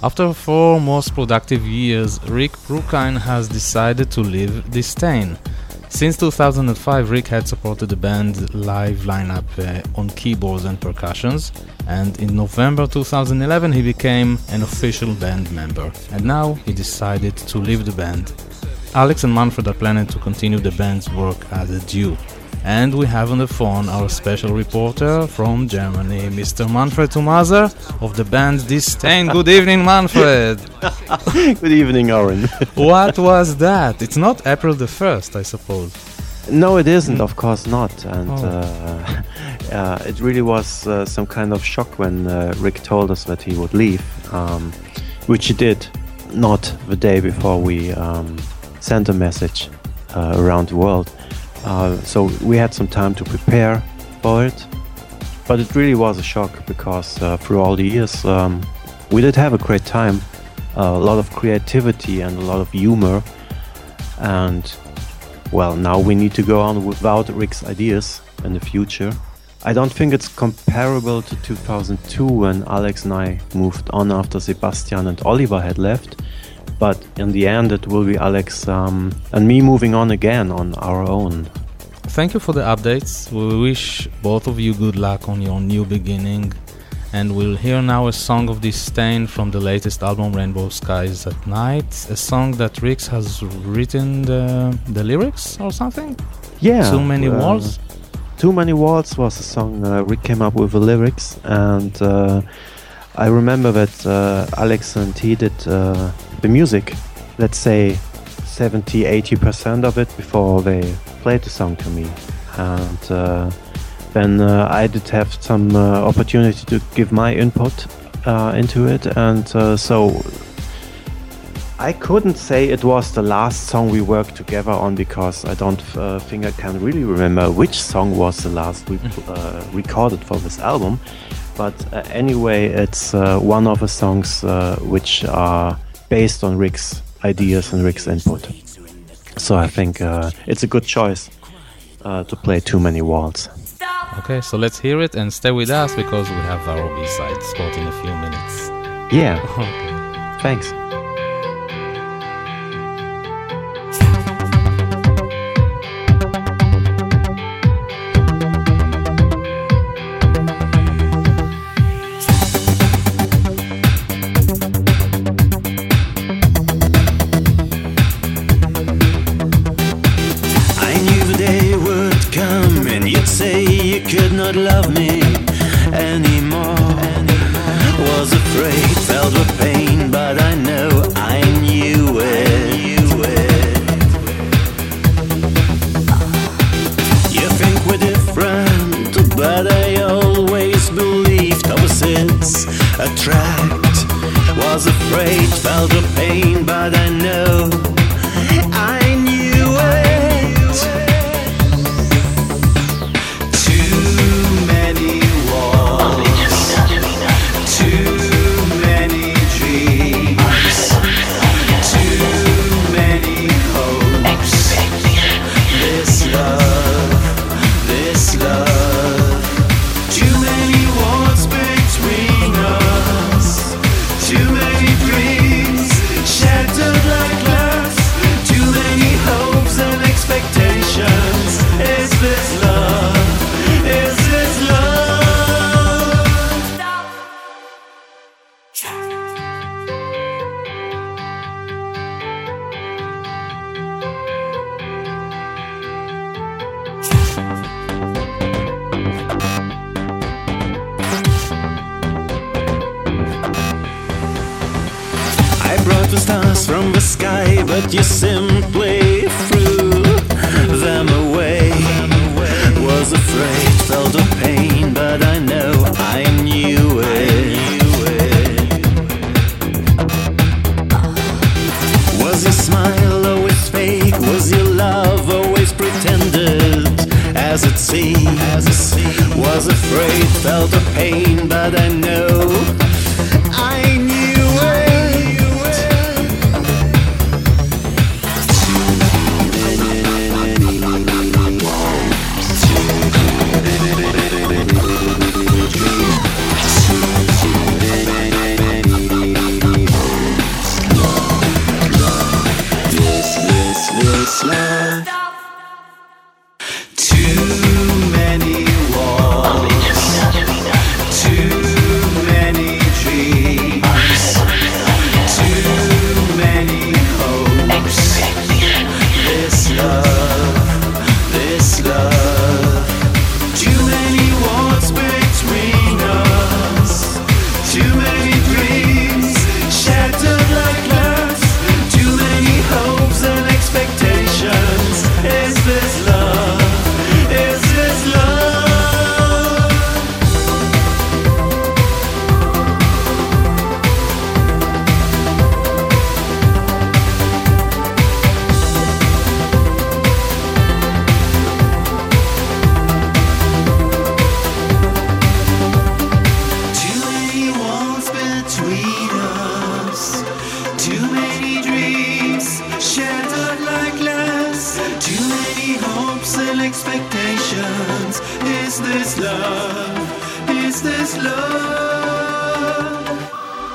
After four most productive years, Rick Brookine has decided to leave Disdain. Since 2005, Rick had supported the band live lineup uh, on keyboards and percussions, and in November 2011 he became an official band member. And now he decided to leave the band. Alex and Manfred are planning to continue the band's work as a duo. And we have on the phone our special reporter from Germany, Mr. Manfred Thomaser of the band Disdain. Good evening, Manfred. Good evening, Oren. what was that? It's not April the 1st, I suppose. No, it isn't, of course not. And oh. uh, uh, it really was uh, some kind of shock when uh, Rick told us that he would leave, um, which he did not the day before we um, sent a message uh, around the world. Uh, so we had some time to prepare for it. But it really was a shock because uh, through all the years, um, we did have a great time, a lot of creativity and a lot of humor. And well, now we need to go on without Rick's ideas in the future. I don't think it's comparable to 2002 when Alex and I moved on after Sebastian and Oliver had left. But in the end, it will be Alex um, and me moving on again on our own. Thank you for the updates. We wish both of you good luck on your new beginning. And we'll hear now a song of Disdain from the latest album Rainbow Skies at Night. A song that Rick's has written the, the lyrics or something? Yeah. Too Many uh, Walls? Too Many Walls was a song uh, Rick came up with the lyrics. And uh, I remember that uh, Alex and he did uh, the music, let's say 70 80% of it before they played the song to me. And uh, then uh, I did have some uh, opportunity to give my input uh, into it, and uh, so I couldn't say it was the last song we worked together on because I don't uh, think I can really remember which song was the last we recorded for this album. But anyway, it's one of the songs which are based on Rick's ideas and Rick's input. So I think uh, it's a good choice uh, to play Too Many Walls. Okay, so let's hear it and stay with us because we have our B-side spot in a few minutes. Yeah. Okay. Thanks. stars from the sky, but you simply threw them away. Was afraid, felt the pain, but I know I knew it. Was your smile always fake? Was your love always pretended? As it seemed, was afraid, felt the pain, but I know.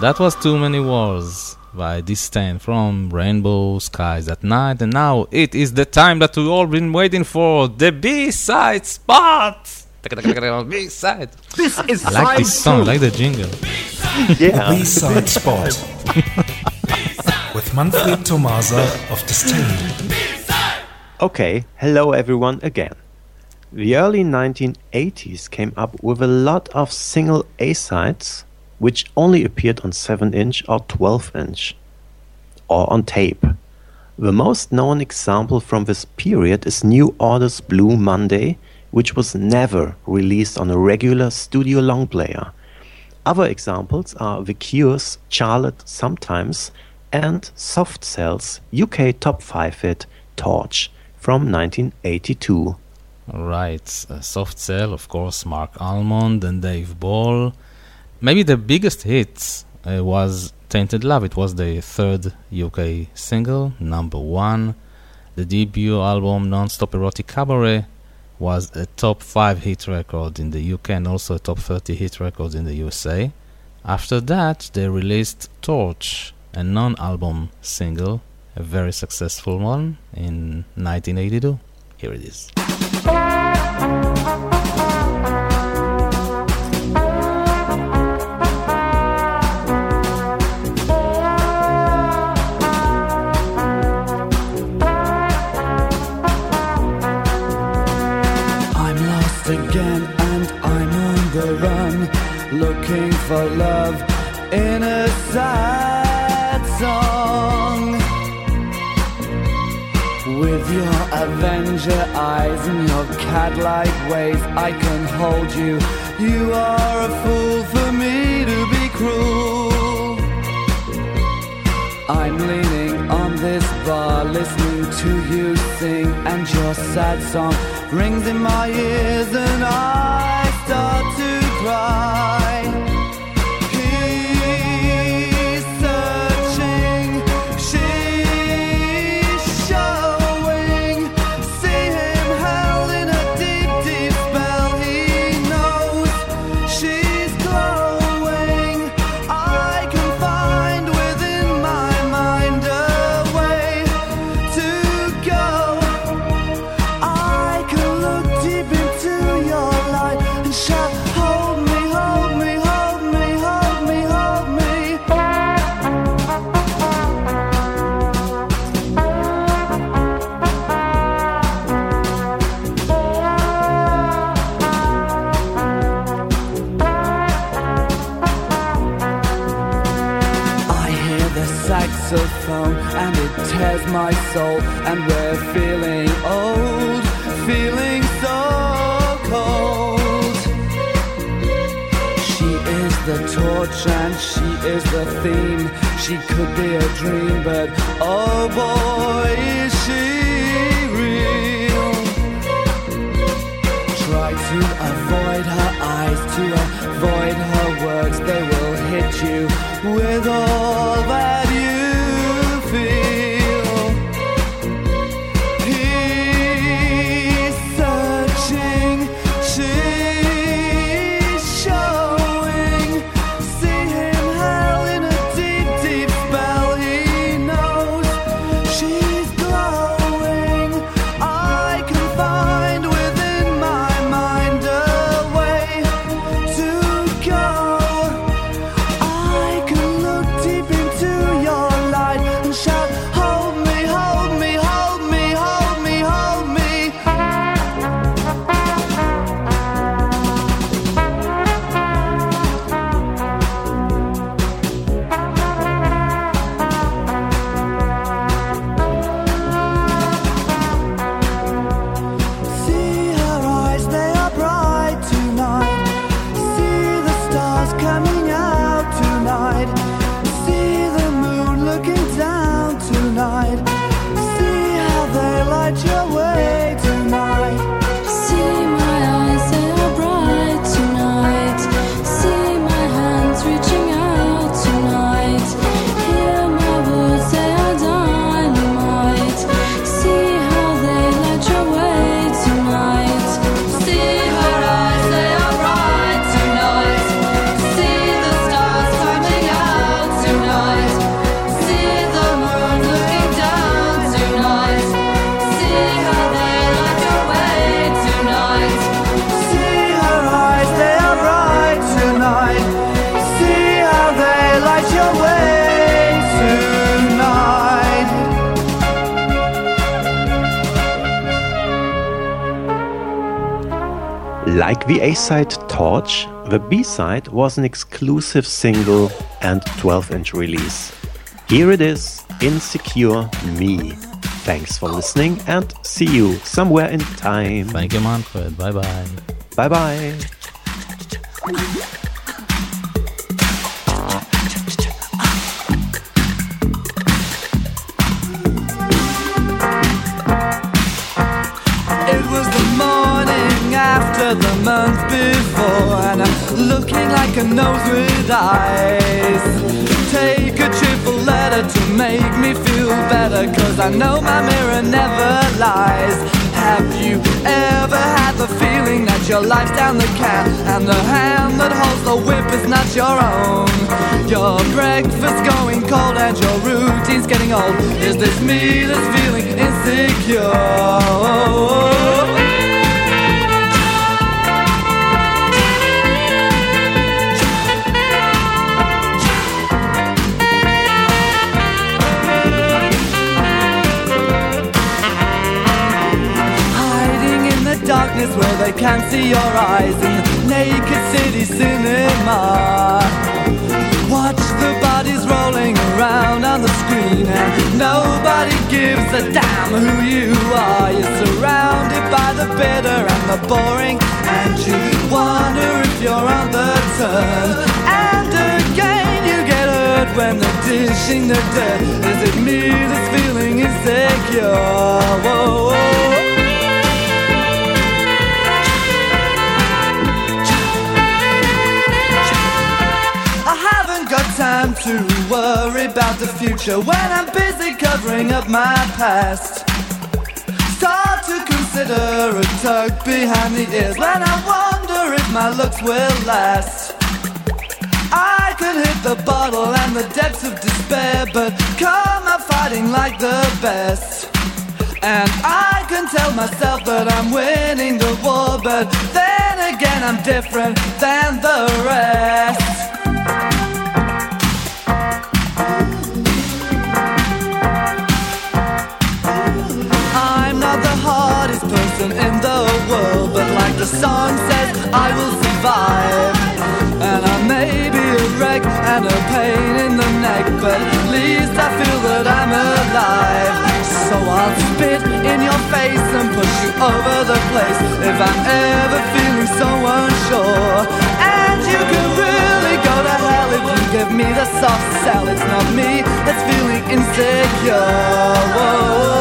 That was Too Many Walls by Disdain from Rainbow Skies at Night, and now it is the time that we all been waiting for the B side spot! B side! This is I like this song, I like the jingle. Yeah. B-side spot with Manfred Thomaser of Disdain. Okay, hello everyone again. The early 1980s came up with a lot of single A-sides which only appeared on 7 inch or 12 inch or on tape. The most known example from this period is New Order's Blue Monday, which was never released on a regular studio long player. Other examples are The Cure's Charlotte Sometimes and Soft Cell's UK top 5 hit Torch from 1982. Right, uh, Soft Cell, of course, Marc Almond and Dave Ball. Maybe the biggest hit uh, was Tainted Love. It was the third UK single, number one. The debut album, Non-Stop Erotic Cabaret, was a top 5 hit record in the UK and also a top 30 hit record in the USA. After that, they released Torch, a non-album single, a very successful one, in 1982. Here it is. For love in a sad song. With your Avenger eyes and your cat-like ways, I can hold you. You are a fool for me to be cruel. I'm leaning on this bar, listening to you sing, and your sad song rings in my ears, and I start to cry. Saxophone and it tears my soul, and we're feeling old, feeling so cold. She is the torch and she is the theme. She could be a dream, but oh boy, is she real. Try to avoid her eyes, to avoid her words. They will hit you with all Like the A side Torch, the B side was an exclusive single and 12 inch release. Here it is Insecure Me. Thanks for listening and see you somewhere in time. Thank you, Manfred. Bye bye. Bye bye. After the month before, and I'm looking like a nose with eyes. Take a triple letter to make me feel better, cause I know my mirror never lies. Have you ever had the feeling that your life's down the can, and the hand that holds the whip is not your own? Your breakfast going cold, and your routine's getting old. Is this me that's feeling insecure? Darkness where they can't see your eyes in the naked city cinema. Watch the bodies rolling around on the screen and nobody gives a damn who you are. You're surrounded by the bitter and the boring and you wonder if you're on the turn. And again you get hurt when they're dishing the dirt. Is it me that's feeling insecure? Whoa, whoa. Time to worry about the future when I'm busy covering up my past. Start to consider a tug behind the ears when I wonder if my looks will last. I could hit the bottle and the depths of despair, but come out fighting like the best. And I can tell myself that I'm winning the war, but then again I'm different than the and a pain in the neck, but at least I feel that I'm alive. So I'll spit in your face and push you over the place if I'm ever feeling so unsure. And you can really go to hell if you give me the soft sell. It's not me that's feeling insecure. Whoa.